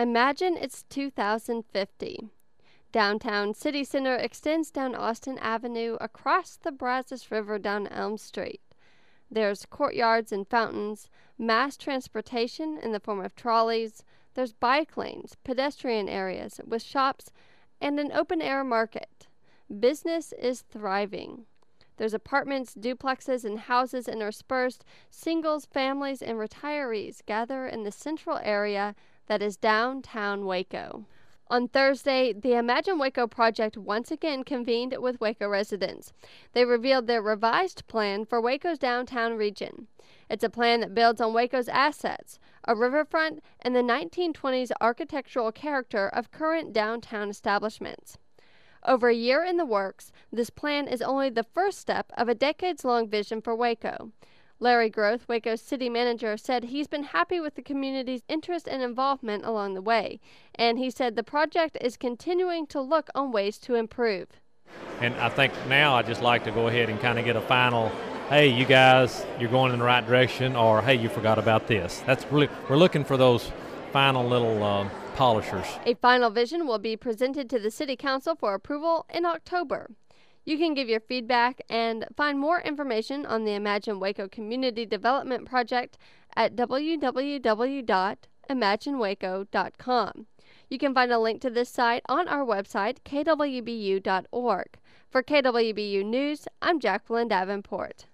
Imagine it's 2050. Downtown City Center extends down Austin Avenue across the Brazos River down Elm Street. There's courtyards and fountains, mass transportation in the form of trolleys, there's bike lanes, pedestrian areas with shops, and an open air market. Business is thriving. There's apartments, duplexes, and houses interspersed. Singles, families, and retirees gather in the central area that is downtown Waco. On Thursday, the Imagine Waco project once again convened with Waco residents. They revealed their revised plan for Waco's downtown region. It's a plan that builds on Waco's assets, a riverfront, and the 1920s architectural character of current downtown establishments. Over a year in the works, this plan is only the first step of a decades long vision for Waco. Larry Groth, Waco's city manager, said he's been happy with the community's interest and involvement along the way, and he said the project is continuing to look on ways to improve. And I think now I'd just like to go ahead and kind of get a final hey, you guys, you're going in the right direction, or hey, you forgot about this. That's really, we're looking for those final little uh, polishers. A final vision will be presented to the City Council for approval in October. You can give your feedback and find more information on the Imagine Waco Community Development Project at www.imaginewaco.com. You can find a link to this site on our website, kwbu.org. For KWBU News, I'm Jacqueline Deavenport.